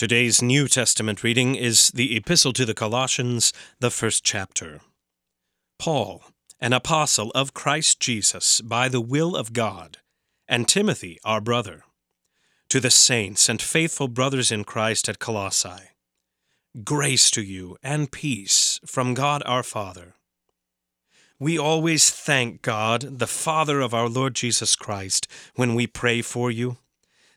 Today's New Testament reading is the Epistle to the Colossians, the first chapter. Paul, an apostle of Christ Jesus by the will of God, and Timothy, our brother, to the saints and faithful brothers in Christ at Colossae. Grace to you and peace from God our Father. We always thank God, the Father of our Lord Jesus Christ, when we pray for you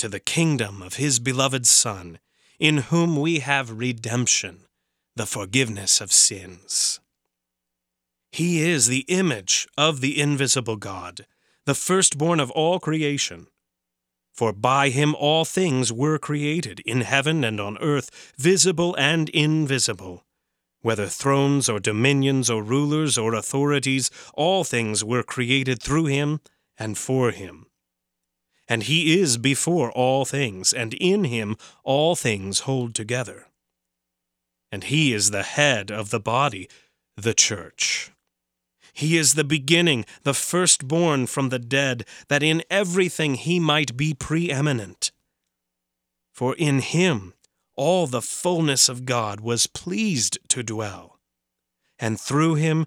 to the kingdom of his beloved Son, in whom we have redemption, the forgiveness of sins. He is the image of the invisible God, the firstborn of all creation. For by him all things were created, in heaven and on earth, visible and invisible. Whether thrones or dominions or rulers or authorities, all things were created through him and for him and he is before all things, and in him all things hold together. And he is the head of the body, the church. He is the beginning, the firstborn from the dead, that in everything he might be preeminent. For in him all the fullness of God was pleased to dwell, and through him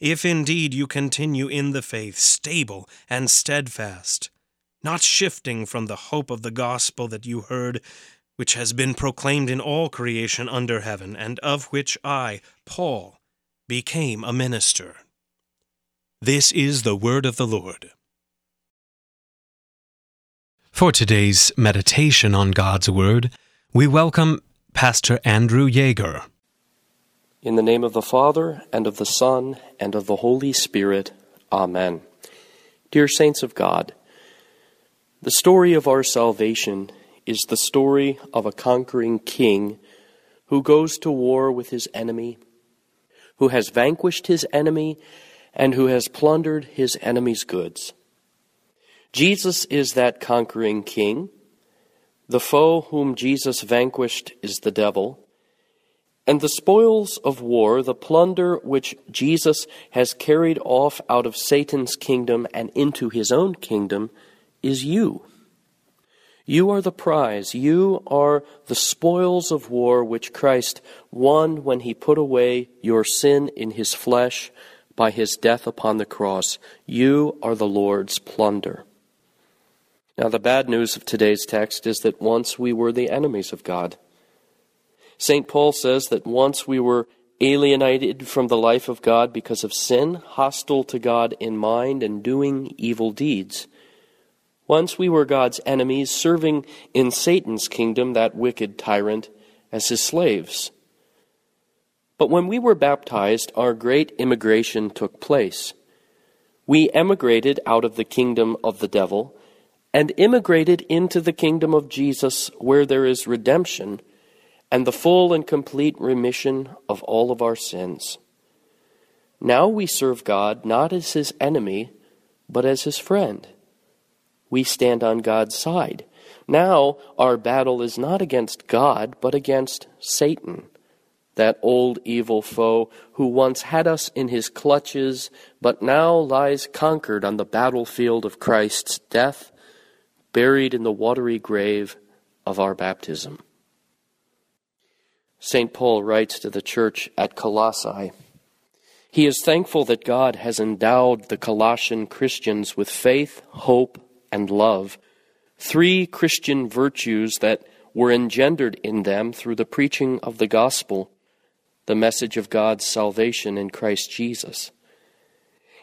if indeed you continue in the faith, stable and steadfast, not shifting from the hope of the gospel that you heard, which has been proclaimed in all creation under heaven, and of which I, Paul, became a minister. This is the word of the Lord. For today's meditation on God's Word, we welcome Pastor Andrew Yeager. In the name of the Father, and of the Son, and of the Holy Spirit. Amen. Dear saints of God, the story of our salvation is the story of a conquering king who goes to war with his enemy, who has vanquished his enemy, and who has plundered his enemy's goods. Jesus is that conquering king. The foe whom Jesus vanquished is the devil and the spoils of war, the plunder which Jesus has carried off out of Satan's kingdom and into his own kingdom, is you. You are the prize. You are the spoils of war which Christ won when he put away your sin in his flesh by his death upon the cross. You are the Lord's plunder. Now, the bad news of today's text is that once we were the enemies of God. St. Paul says that once we were alienated from the life of God because of sin, hostile to God in mind, and doing evil deeds. Once we were God's enemies, serving in Satan's kingdom, that wicked tyrant, as his slaves. But when we were baptized, our great immigration took place. We emigrated out of the kingdom of the devil and immigrated into the kingdom of Jesus, where there is redemption and the full and complete remission of all of our sins. Now we serve God not as his enemy, but as his friend. We stand on God's side. Now our battle is not against God, but against Satan, that old evil foe who once had us in his clutches, but now lies conquered on the battlefield of Christ's death buried in the watery grave of our baptism. St. Paul writes to the church at Colossae He is thankful that God has endowed the Colossian Christians with faith, hope, and love, three Christian virtues that were engendered in them through the preaching of the gospel, the message of God's salvation in Christ Jesus.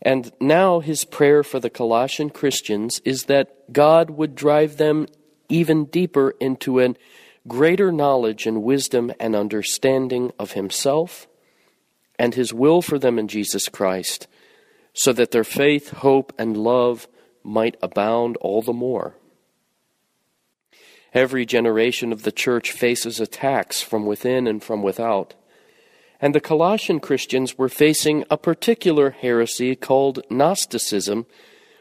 And now his prayer for the Colossian Christians is that God would drive them even deeper into a greater knowledge and wisdom and understanding of himself and his will for them in Jesus Christ, so that their faith, hope, and love might abound all the more. Every generation of the church faces attacks from within and from without. And the Colossian Christians were facing a particular heresy called Gnosticism,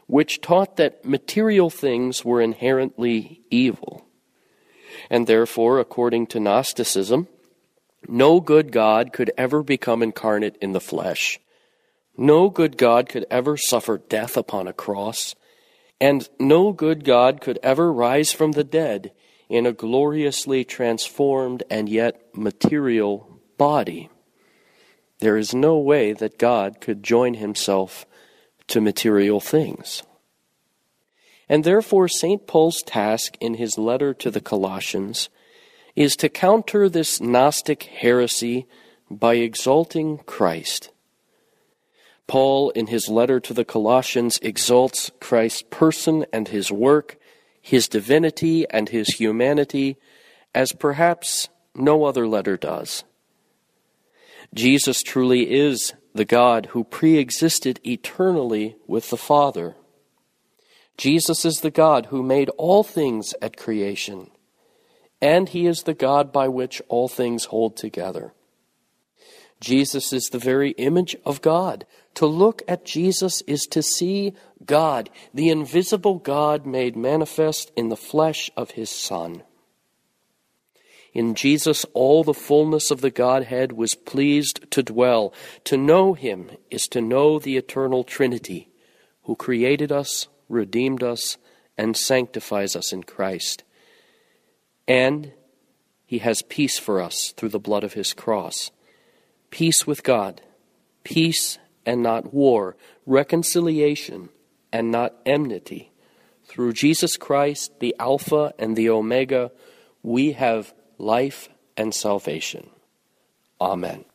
which taught that material things were inherently evil. And therefore, according to Gnosticism, no good God could ever become incarnate in the flesh. No good God could ever suffer death upon a cross. And no good God could ever rise from the dead in a gloriously transformed and yet material body. There is no way that God could join himself to material things. And therefore, St. Paul's task in his letter to the Colossians is to counter this Gnostic heresy by exalting Christ. Paul, in his letter to the Colossians, exalts Christ's person and his work, his divinity and his humanity, as perhaps no other letter does. Jesus truly is the God who pre existed eternally with the Father. Jesus is the God who made all things at creation, and he is the God by which all things hold together. Jesus is the very image of God. To look at Jesus is to see God, the invisible God made manifest in the flesh of his Son. In Jesus, all the fullness of the Godhead was pleased to dwell. To know him is to know the eternal Trinity, who created us, redeemed us, and sanctifies us in Christ. And he has peace for us through the blood of his cross. Peace with God, peace and not war, reconciliation and not enmity. Through Jesus Christ, the Alpha and the Omega, we have life and salvation. Amen.